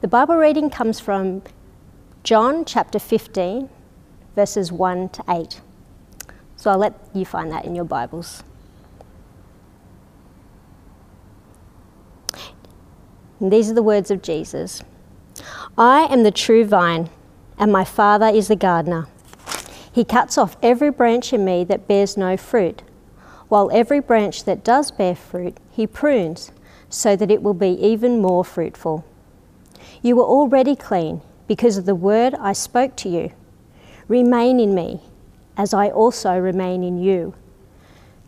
The Bible reading comes from John chapter 15, verses 1 to 8. So I'll let you find that in your Bibles. And these are the words of Jesus I am the true vine, and my Father is the gardener. He cuts off every branch in me that bears no fruit, while every branch that does bear fruit, he prunes so that it will be even more fruitful. You are already clean because of the word I spoke to you. Remain in me, as I also remain in you.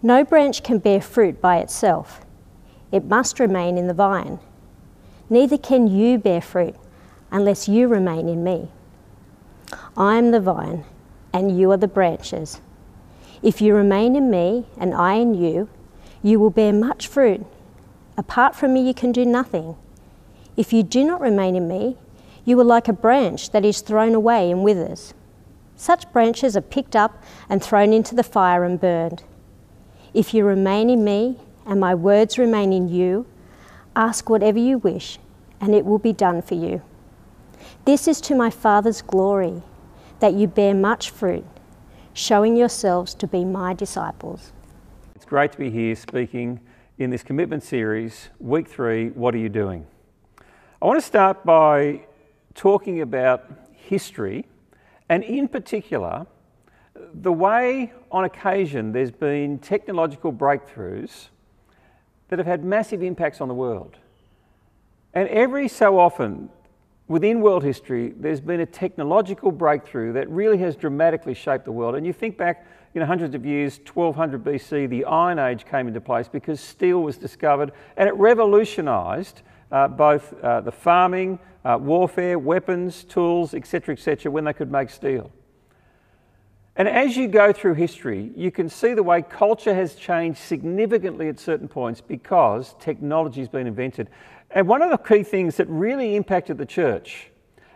No branch can bear fruit by itself, it must remain in the vine. Neither can you bear fruit unless you remain in me. I am the vine, and you are the branches. If you remain in me, and I in you, you will bear much fruit. Apart from me, you can do nothing. If you do not remain in me, you are like a branch that is thrown away and withers. Such branches are picked up and thrown into the fire and burned. If you remain in me and my words remain in you, ask whatever you wish, and it will be done for you. This is to my Father's glory, that you bear much fruit, showing yourselves to be my disciples. It's great to be here speaking in this commitment series, week three What Are You Doing? I want to start by talking about history and, in particular, the way on occasion there's been technological breakthroughs that have had massive impacts on the world. And every so often, within world history, there's been a technological breakthrough that really has dramatically shaped the world. And you think back, you know, hundreds of years, 1200 BC, the Iron Age came into place because steel was discovered and it revolutionised uh, both uh, the farming, uh, warfare, weapons, tools, etc., etc., when they could make steel. And as you go through history, you can see the way culture has changed significantly at certain points because technology has been invented. And one of the key things that really impacted the church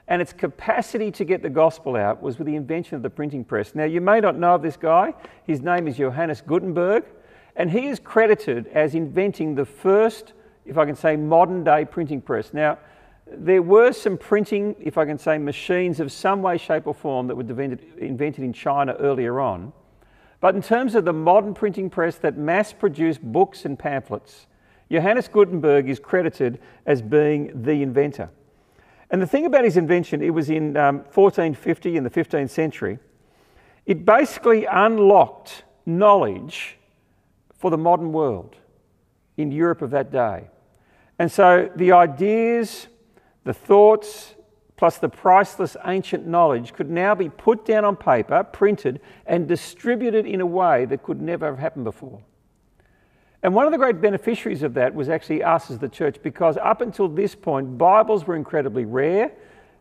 and its capacity to get the gospel out was with the invention of the printing press. Now, you may not know of this guy. His name is Johannes Gutenberg, and he is credited as inventing the first if I can say, modern day printing press. Now, there were some printing, if I can say, machines of some way, shape, or form that were invented in China earlier on. But in terms of the modern printing press that mass produced books and pamphlets, Johannes Gutenberg is credited as being the inventor. And the thing about his invention, it was in um, 1450 in the 15th century, it basically unlocked knowledge for the modern world in Europe of that day. And so the ideas, the thoughts, plus the priceless ancient knowledge could now be put down on paper, printed, and distributed in a way that could never have happened before. And one of the great beneficiaries of that was actually us as the church, because up until this point, Bibles were incredibly rare.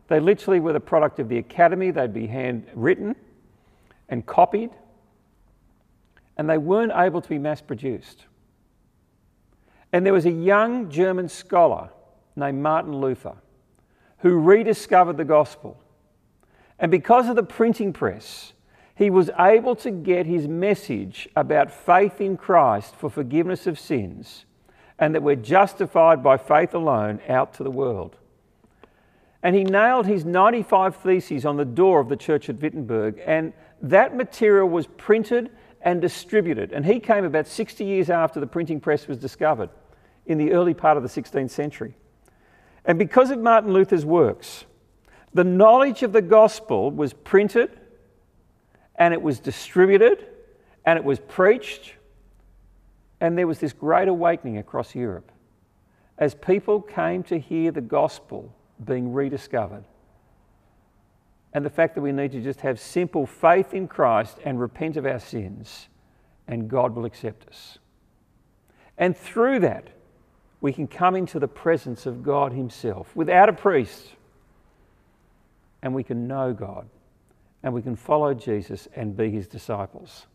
They literally were the product of the academy, they'd be handwritten and copied, and they weren't able to be mass produced. And there was a young German scholar named Martin Luther who rediscovered the gospel. And because of the printing press, he was able to get his message about faith in Christ for forgiveness of sins and that we're justified by faith alone out to the world. And he nailed his 95 Theses on the door of the church at Wittenberg, and that material was printed and distributed. And he came about 60 years after the printing press was discovered in the early part of the 16th century. And because of Martin Luther's works, the knowledge of the gospel was printed and it was distributed and it was preached. And there was this great awakening across Europe as people came to hear the gospel being rediscovered. And the fact that we need to just have simple faith in Christ and repent of our sins, and God will accept us. And through that, we can come into the presence of God Himself without a priest. And we can know God. And we can follow Jesus and be His disciples.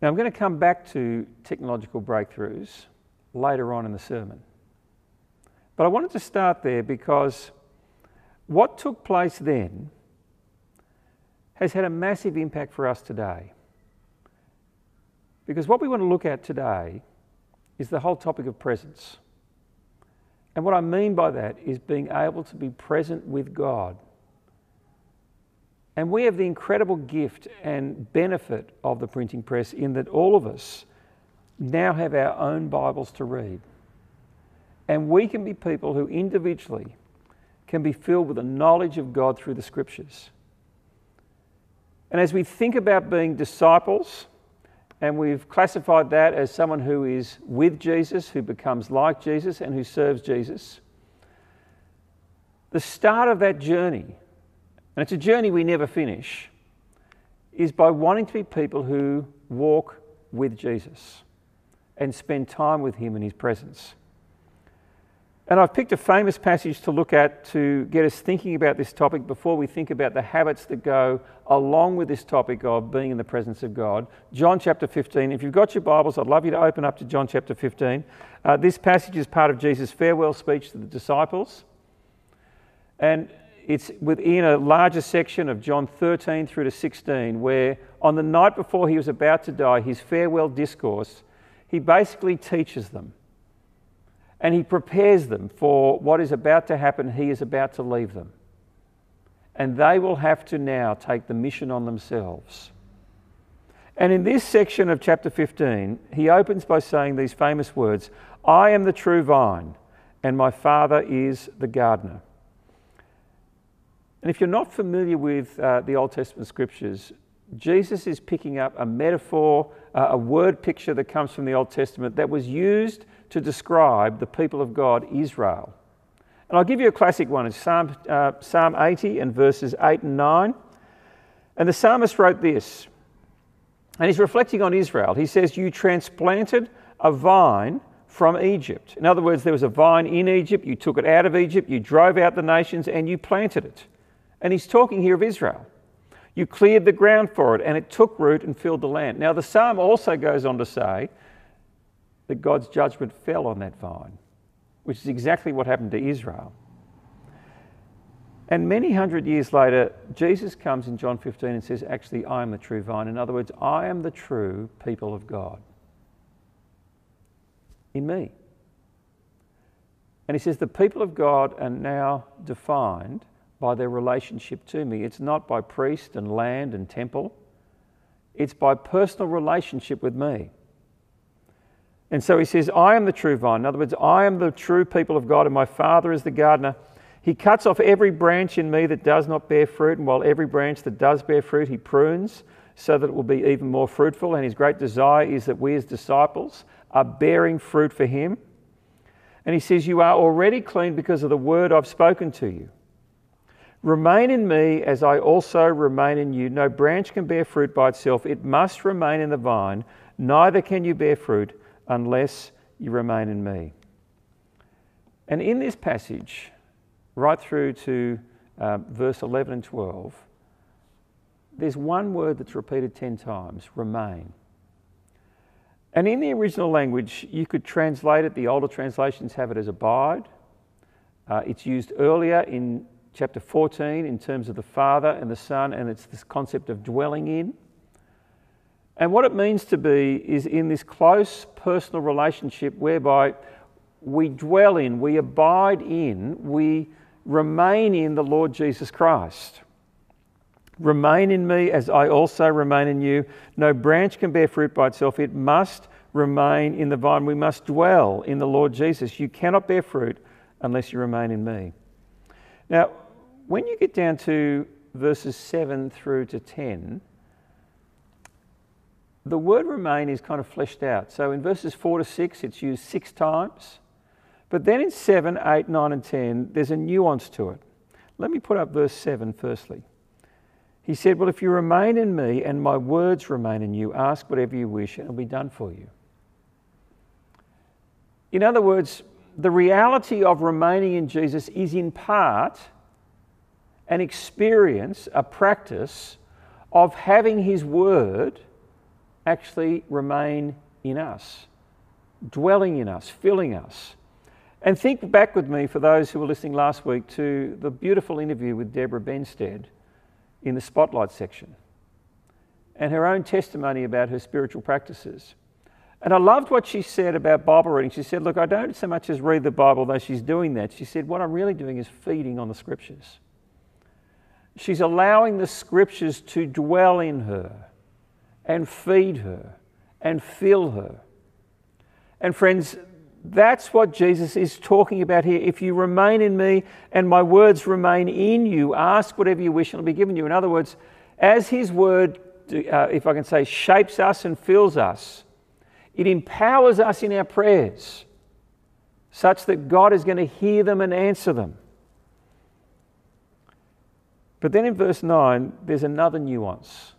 Now, I'm going to come back to technological breakthroughs later on in the sermon. But I wanted to start there because what took place then has had a massive impact for us today. Because what we want to look at today is the whole topic of presence. And what I mean by that is being able to be present with God. And we have the incredible gift and benefit of the printing press in that all of us now have our own Bibles to read. And we can be people who individually can be filled with the knowledge of God through the scriptures. And as we think about being disciples, and we've classified that as someone who is with Jesus, who becomes like Jesus, and who serves Jesus, the start of that journey, and it's a journey we never finish, is by wanting to be people who walk with Jesus and spend time with Him in His presence. And I've picked a famous passage to look at to get us thinking about this topic before we think about the habits that go along with this topic of being in the presence of God. John chapter 15. If you've got your Bibles, I'd love you to open up to John chapter 15. Uh, this passage is part of Jesus' farewell speech to the disciples. And it's within a larger section of John 13 through to 16, where on the night before he was about to die, his farewell discourse, he basically teaches them and he prepares them for what is about to happen. He is about to leave them. And they will have to now take the mission on themselves. And in this section of chapter 15, he opens by saying these famous words I am the true vine, and my Father is the gardener. And if you're not familiar with uh, the Old Testament scriptures, Jesus is picking up a metaphor, uh, a word picture that comes from the Old Testament that was used to describe the people of God, Israel. And I'll give you a classic one. It's Psalm, uh, Psalm 80 and verses 8 and 9. And the psalmist wrote this, and he's reflecting on Israel. He says, You transplanted a vine from Egypt. In other words, there was a vine in Egypt, you took it out of Egypt, you drove out the nations, and you planted it. And he's talking here of Israel. You cleared the ground for it, and it took root and filled the land. Now, the psalm also goes on to say that God's judgment fell on that vine, which is exactly what happened to Israel. And many hundred years later, Jesus comes in John 15 and says, Actually, I am the true vine. In other words, I am the true people of God in me. And he says, The people of God are now defined by their relationship to me. It's not by priest and land and temple, it's by personal relationship with me. And so he says, I am the true vine. In other words, I am the true people of God, and my Father is the gardener. He cuts off every branch in me that does not bear fruit, and while every branch that does bear fruit, he prunes so that it will be even more fruitful. And his great desire is that we as disciples are bearing fruit for him. And he says, You are already clean because of the word I've spoken to you. Remain in me as I also remain in you. No branch can bear fruit by itself, it must remain in the vine. Neither can you bear fruit unless you remain in me. And in this passage, right through to uh, verse 11 and 12, there's one word that's repeated 10 times remain. And in the original language, you could translate it, the older translations have it as abide. Uh, it's used earlier in chapter 14 in terms of the Father and the Son, and it's this concept of dwelling in. And what it means to be is in this close personal relationship whereby we dwell in, we abide in, we remain in the Lord Jesus Christ. Remain in me as I also remain in you. No branch can bear fruit by itself, it must remain in the vine. We must dwell in the Lord Jesus. You cannot bear fruit unless you remain in me. Now, when you get down to verses 7 through to 10, the word remain is kind of fleshed out. So in verses 4 to 6, it's used six times. But then in 7, 8, 9, and 10, there's a nuance to it. Let me put up verse 7 firstly. He said, Well, if you remain in me and my words remain in you, ask whatever you wish and it'll be done for you. In other words, the reality of remaining in Jesus is in part an experience, a practice of having his word actually remain in us, dwelling in us, filling us. And think back with me, for those who were listening last week, to the beautiful interview with Deborah Benstead in the Spotlight section and her own testimony about her spiritual practices. And I loved what she said about Bible reading. She said, Look, I don't so much as read the Bible, though she's doing that. She said, What I'm really doing is feeding on the scriptures. She's allowing the scriptures to dwell in her and feed her and fill her. And friends, that's what Jesus is talking about here. If you remain in me and my words remain in you, ask whatever you wish and it'll be given you. In other words, as his word, uh, if I can say, shapes us and fills us, it empowers us in our prayers such that God is going to hear them and answer them. But then in verse 9, there's another nuance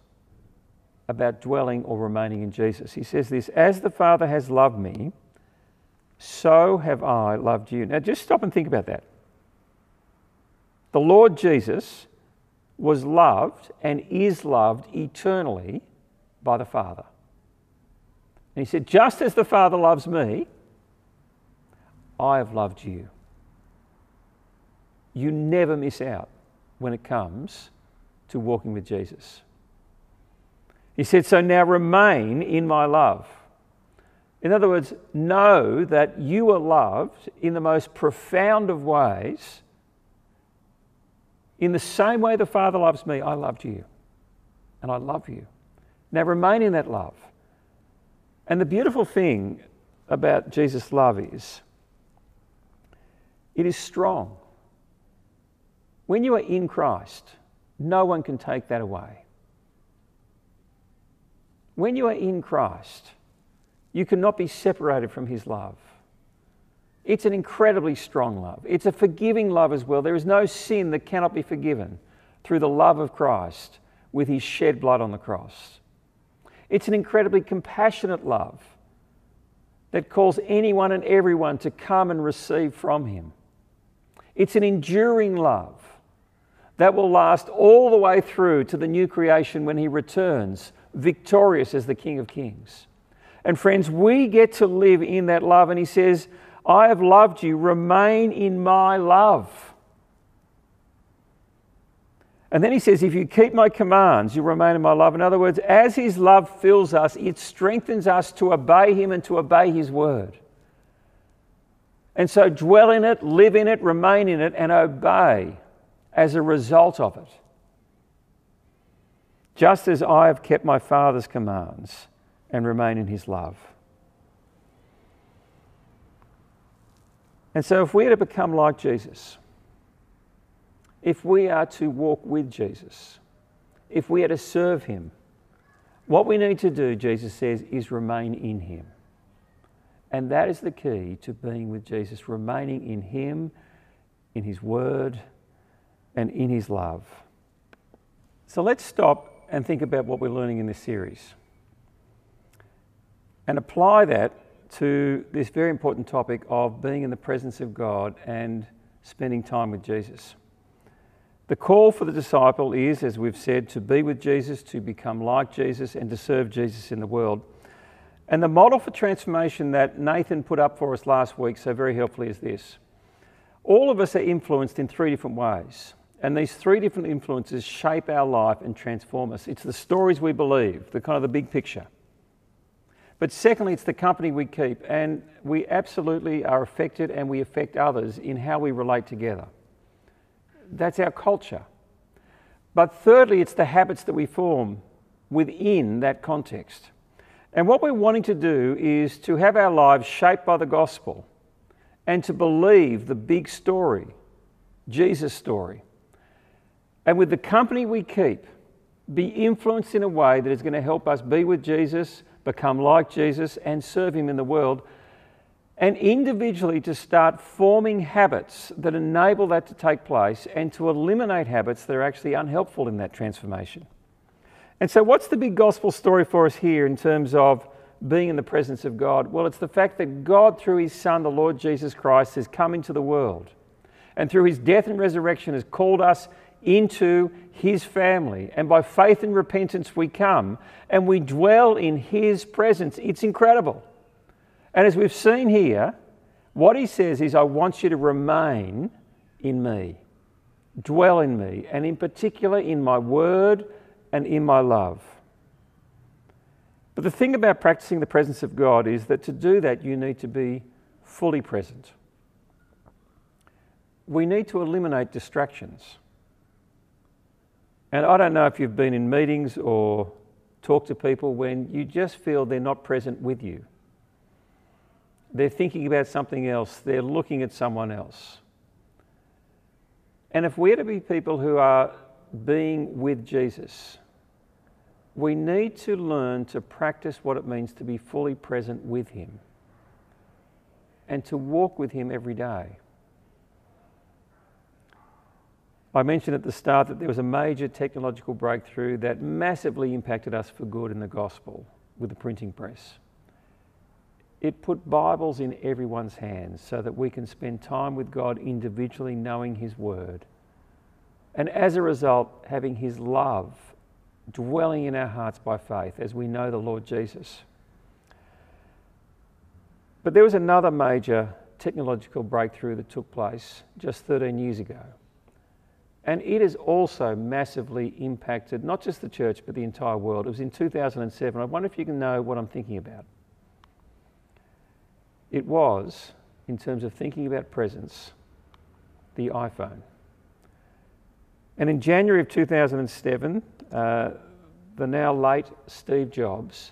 about dwelling or remaining in Jesus. He says this As the Father has loved me, so have I loved you. Now just stop and think about that. The Lord Jesus was loved and is loved eternally by the Father. And he said, Just as the Father loves me, I have loved you. You never miss out when it comes to walking with Jesus. He said, So now remain in my love. In other words, know that you are loved in the most profound of ways. In the same way the Father loves me, I loved you. And I love you. Now remain in that love. And the beautiful thing about Jesus' love is it is strong. When you are in Christ, no one can take that away. When you are in Christ, you cannot be separated from His love. It's an incredibly strong love. It's a forgiving love as well. There is no sin that cannot be forgiven through the love of Christ with His shed blood on the cross. It's an incredibly compassionate love that calls anyone and everyone to come and receive from Him. It's an enduring love that will last all the way through to the new creation when he returns, victorious as the King of Kings. And friends, we get to live in that love. And he says, I have loved you, remain in my love. And then he says, If you keep my commands, you remain in my love. In other words, as his love fills us, it strengthens us to obey him and to obey his word. And so dwell in it, live in it, remain in it, and obey as a result of it. Just as I have kept my Father's commands and remain in his love. And so, if we are to become like Jesus, if we are to walk with Jesus, if we are to serve him, what we need to do, Jesus says, is remain in him. And that is the key to being with Jesus, remaining in him, in his word, and in His love. So let's stop and think about what we're learning in this series and apply that to this very important topic of being in the presence of God and spending time with Jesus. The call for the disciple is, as we've said, to be with Jesus, to become like Jesus, and to serve Jesus in the world. And the model for transformation that Nathan put up for us last week so very helpfully is this all of us are influenced in three different ways. And these three different influences shape our life and transform us. It's the stories we believe, the kind of the big picture. But secondly, it's the company we keep, and we absolutely are affected and we affect others in how we relate together. That's our culture. But thirdly, it's the habits that we form within that context. And what we're wanting to do is to have our lives shaped by the gospel and to believe the big story, Jesus' story and with the company we keep, be influenced in a way that is going to help us be with Jesus, become like Jesus, and serve Him in the world. And individually to start forming habits that enable that to take place and to eliminate habits that are actually unhelpful in that transformation. And so, what's the big gospel story for us here in terms of being in the presence of God? Well, it's the fact that God, through His Son, the Lord Jesus Christ, has come into the world. And through His death and resurrection, has called us into his family. And by faith and repentance, we come and we dwell in his presence. It's incredible. And as we've seen here, what he says is, I want you to remain in me, dwell in me, and in particular in my word and in my love. But the thing about practicing the presence of God is that to do that, you need to be fully present. We need to eliminate distractions. And I don't know if you've been in meetings or talked to people when you just feel they're not present with you. They're thinking about something else, they're looking at someone else. And if we're to be people who are being with Jesus, we need to learn to practice what it means to be fully present with Him and to walk with Him every day. I mentioned at the start that there was a major technological breakthrough that massively impacted us for good in the gospel with the printing press. It put Bibles in everyone's hands so that we can spend time with God individually, knowing His Word. And as a result, having His love dwelling in our hearts by faith as we know the Lord Jesus. But there was another major technological breakthrough that took place just 13 years ago. And it has also massively impacted not just the church, but the entire world. It was in 2007. I wonder if you can know what I'm thinking about. It was, in terms of thinking about presence, the iPhone. And in January of 2007, uh, the now late Steve Jobs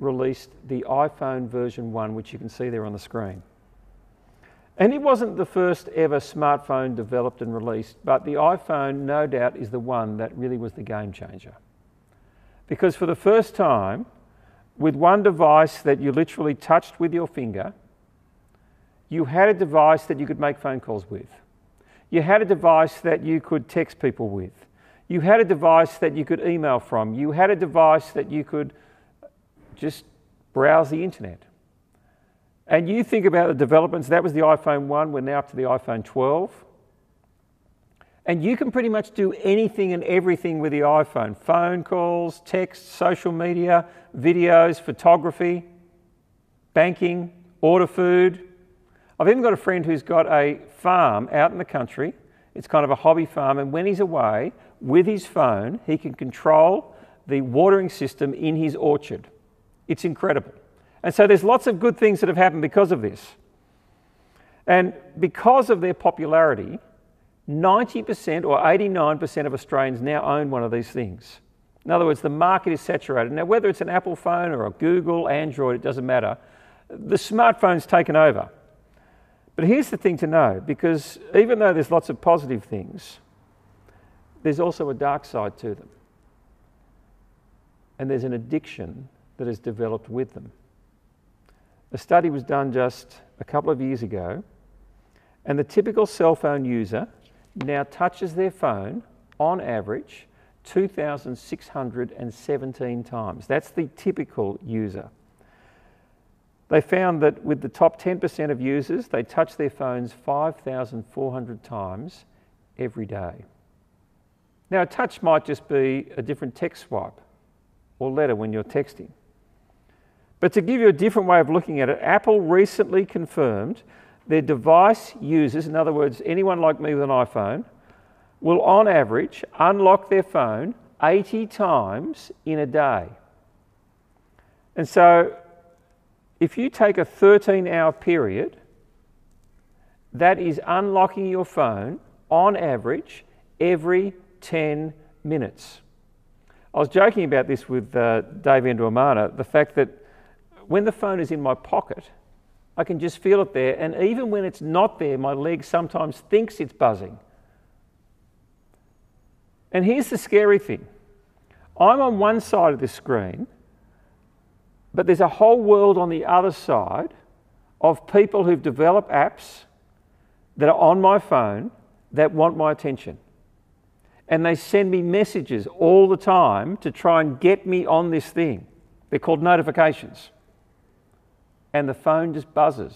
released the iPhone version 1, which you can see there on the screen. And it wasn't the first ever smartphone developed and released, but the iPhone, no doubt, is the one that really was the game changer. Because for the first time, with one device that you literally touched with your finger, you had a device that you could make phone calls with. You had a device that you could text people with. You had a device that you could email from. You had a device that you could just browse the internet. And you think about the developments, that was the iPhone 1, we're now up to the iPhone 12. And you can pretty much do anything and everything with the iPhone phone calls, text, social media, videos, photography, banking, order food. I've even got a friend who's got a farm out in the country. It's kind of a hobby farm, and when he's away with his phone, he can control the watering system in his orchard. It's incredible. And so there's lots of good things that have happened because of this. And because of their popularity, 90% or 89% of Australians now own one of these things. In other words, the market is saturated. Now, whether it's an Apple phone or a Google, Android, it doesn't matter. The smartphone's taken over. But here's the thing to know because even though there's lots of positive things, there's also a dark side to them. And there's an addiction that has developed with them. A study was done just a couple of years ago, and the typical cell phone user now touches their phone on average 2,617 times. That's the typical user. They found that with the top 10% of users, they touch their phones 5,400 times every day. Now, a touch might just be a different text swipe or letter when you're texting. But to give you a different way of looking at it, Apple recently confirmed their device users, in other words, anyone like me with an iPhone, will on average unlock their phone 80 times in a day. And so, if you take a 13 hour period, that is unlocking your phone on average every 10 minutes. I was joking about this with uh, Dave Enduamana, the fact that when the phone is in my pocket, I can just feel it there. And even when it's not there, my leg sometimes thinks it's buzzing. And here's the scary thing I'm on one side of the screen, but there's a whole world on the other side of people who've developed apps that are on my phone that want my attention. And they send me messages all the time to try and get me on this thing. They're called notifications and the phone just buzzes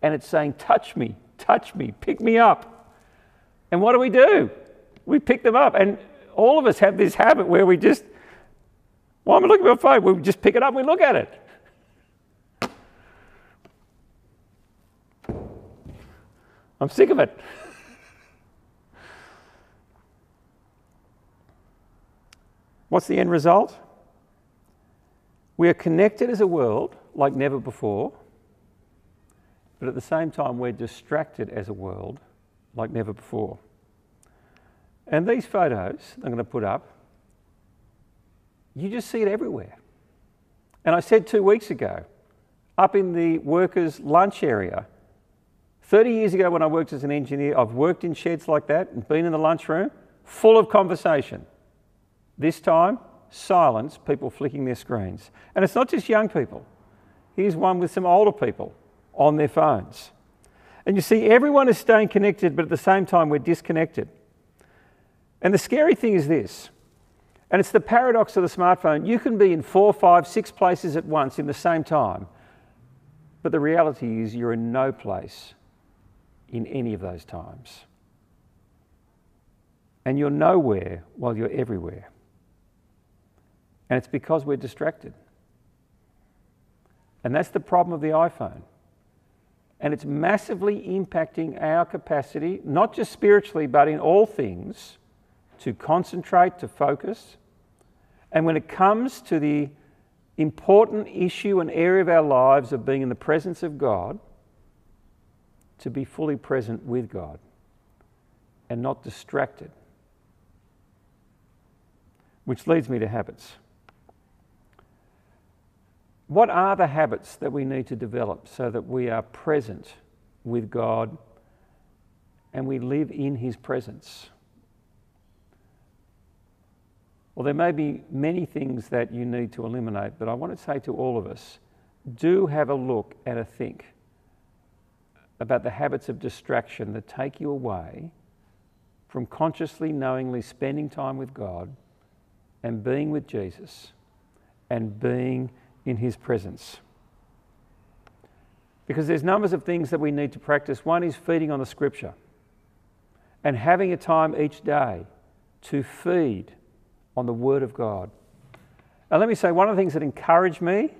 and it's saying, Touch me, touch me, pick me up. And what do we do? We pick them up. And all of us have this habit where we just, why am I'm looking at my phone, we just pick it up and we look at it. I'm sick of it. What's the end result? We are connected as a world like never before, but at the same time, we're distracted as a world like never before. And these photos I'm going to put up, you just see it everywhere. And I said two weeks ago, up in the workers' lunch area, 30 years ago when I worked as an engineer, I've worked in sheds like that and been in the lunchroom full of conversation. This time, silence, people flicking their screens. And it's not just young people. Here's one with some older people on their phones. And you see, everyone is staying connected, but at the same time, we're disconnected. And the scary thing is this, and it's the paradox of the smartphone you can be in four, five, six places at once in the same time, but the reality is you're in no place in any of those times. And you're nowhere while you're everywhere. And it's because we're distracted. And that's the problem of the iPhone. And it's massively impacting our capacity, not just spiritually, but in all things, to concentrate, to focus. And when it comes to the important issue and area of our lives of being in the presence of God, to be fully present with God and not distracted. Which leads me to habits. What are the habits that we need to develop so that we are present with God and we live in His presence? Well, there may be many things that you need to eliminate, but I want to say to all of us do have a look and a think about the habits of distraction that take you away from consciously, knowingly spending time with God and being with Jesus and being in His presence. Because there's numbers of things that we need to practice. One is feeding on the Scripture and having a time each day to feed on the Word of God. And let me say, one of the things that encouraged me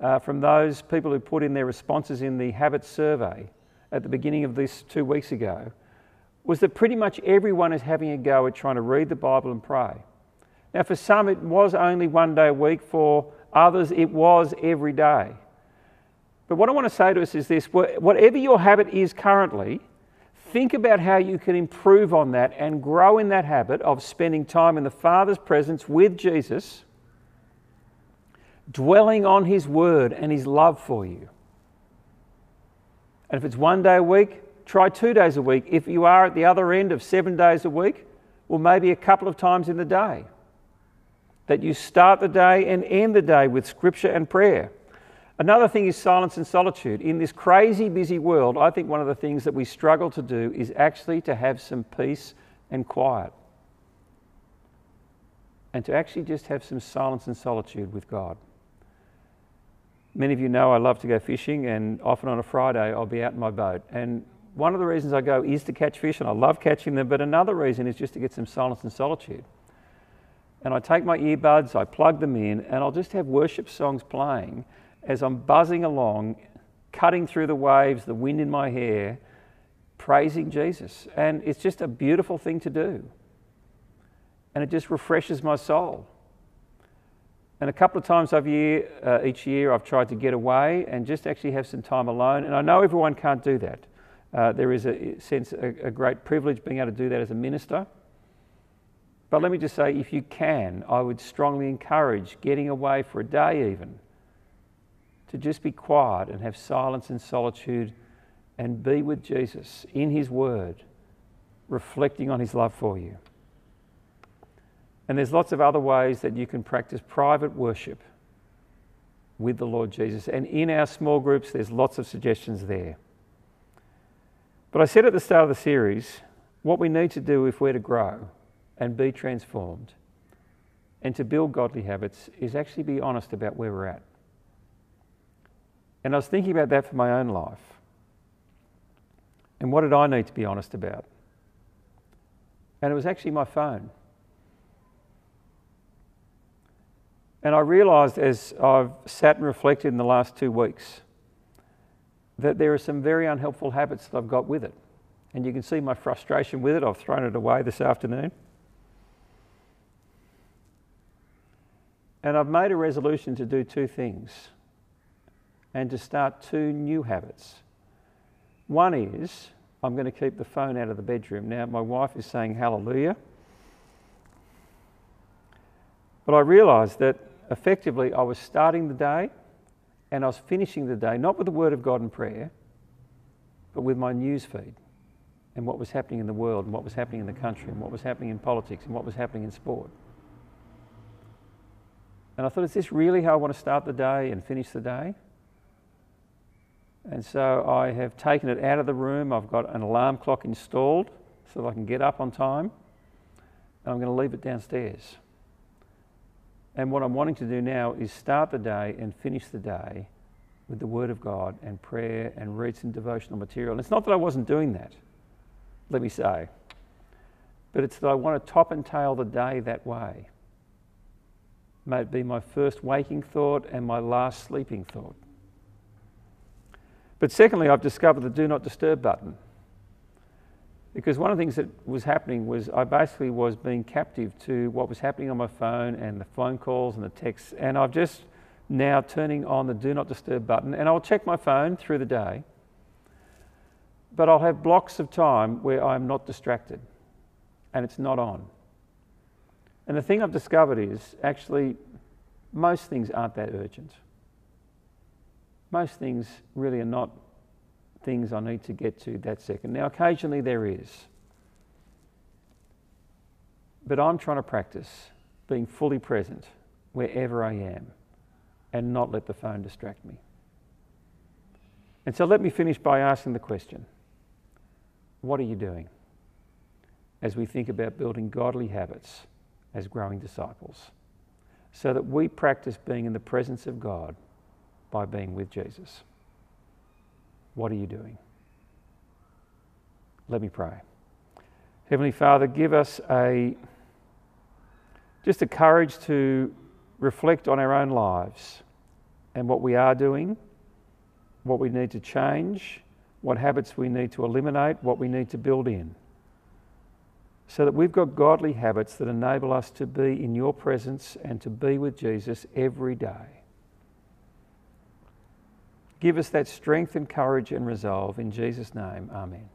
uh, from those people who put in their responses in the habit survey at the beginning of this two weeks ago was that pretty much everyone is having a go at trying to read the Bible and pray. Now, for some, it was only one day a week, for others, it was every day. But what I want to say to us is this whatever your habit is currently, think about how you can improve on that and grow in that habit of spending time in the Father's presence with Jesus, dwelling on His Word and His love for you. And if it's one day a week, try two days a week. If you are at the other end of seven days a week, well, maybe a couple of times in the day. That you start the day and end the day with Scripture and prayer. Another thing is silence and solitude. In this crazy busy world, I think one of the things that we struggle to do is actually to have some peace and quiet. And to actually just have some silence and solitude with God. Many of you know I love to go fishing, and often on a Friday I'll be out in my boat. And one of the reasons I go is to catch fish, and I love catching them, but another reason is just to get some silence and solitude. And I take my earbuds, I plug them in, and I'll just have worship songs playing as I'm buzzing along, cutting through the waves, the wind in my hair, praising Jesus. And it's just a beautiful thing to do. And it just refreshes my soul. And a couple of times year, uh, each year, I've tried to get away and just actually have some time alone. And I know everyone can't do that. Uh, there is a sense, a, a great privilege being able to do that as a minister. But let me just say, if you can, I would strongly encourage getting away for a day even to just be quiet and have silence and solitude and be with Jesus in His Word, reflecting on His love for you. And there's lots of other ways that you can practice private worship with the Lord Jesus. And in our small groups, there's lots of suggestions there. But I said at the start of the series, what we need to do if we're to grow and be transformed and to build godly habits is actually be honest about where we're at. And I was thinking about that for my own life. And what did I need to be honest about? And it was actually my phone. And I realised as I've sat and reflected in the last two weeks that there are some very unhelpful habits that I've got with it. And you can see my frustration with it. I've thrown it away this afternoon. And I've made a resolution to do two things and to start two new habits. One is I'm going to keep the phone out of the bedroom. Now, my wife is saying hallelujah. But I realised that effectively I was starting the day and I was finishing the day, not with the Word of God and prayer, but with my news feed and what was happening in the world and what was happening in the country and what was happening in politics and what was happening in sport. And I thought, is this really how I want to start the day and finish the day? And so I have taken it out of the room. I've got an alarm clock installed so that I can get up on time. And I'm going to leave it downstairs. And what I'm wanting to do now is start the day and finish the day with the Word of God and prayer and read some devotional material. And it's not that I wasn't doing that, let me say, but it's that I want to top and tail the day that way. May it be my first waking thought and my last sleeping thought. But secondly, I've discovered the do not disturb button. Because one of the things that was happening was I basically was being captive to what was happening on my phone and the phone calls and the texts. And I've just now turning on the do not disturb button and I'll check my phone through the day. But I'll have blocks of time where I'm not distracted and it's not on. And the thing I've discovered is actually most things aren't that urgent. Most things really are not things I need to get to that second. Now, occasionally there is. But I'm trying to practice being fully present wherever I am and not let the phone distract me. And so let me finish by asking the question what are you doing as we think about building godly habits as growing disciples so that we practice being in the presence of God by being with Jesus? What are you doing? Let me pray. Heavenly Father, give us a just a courage to reflect on our own lives and what we are doing, what we need to change, what habits we need to eliminate, what we need to build in. So that we've got godly habits that enable us to be in your presence and to be with Jesus every day. Give us that strength and courage and resolve. In Jesus' name, amen.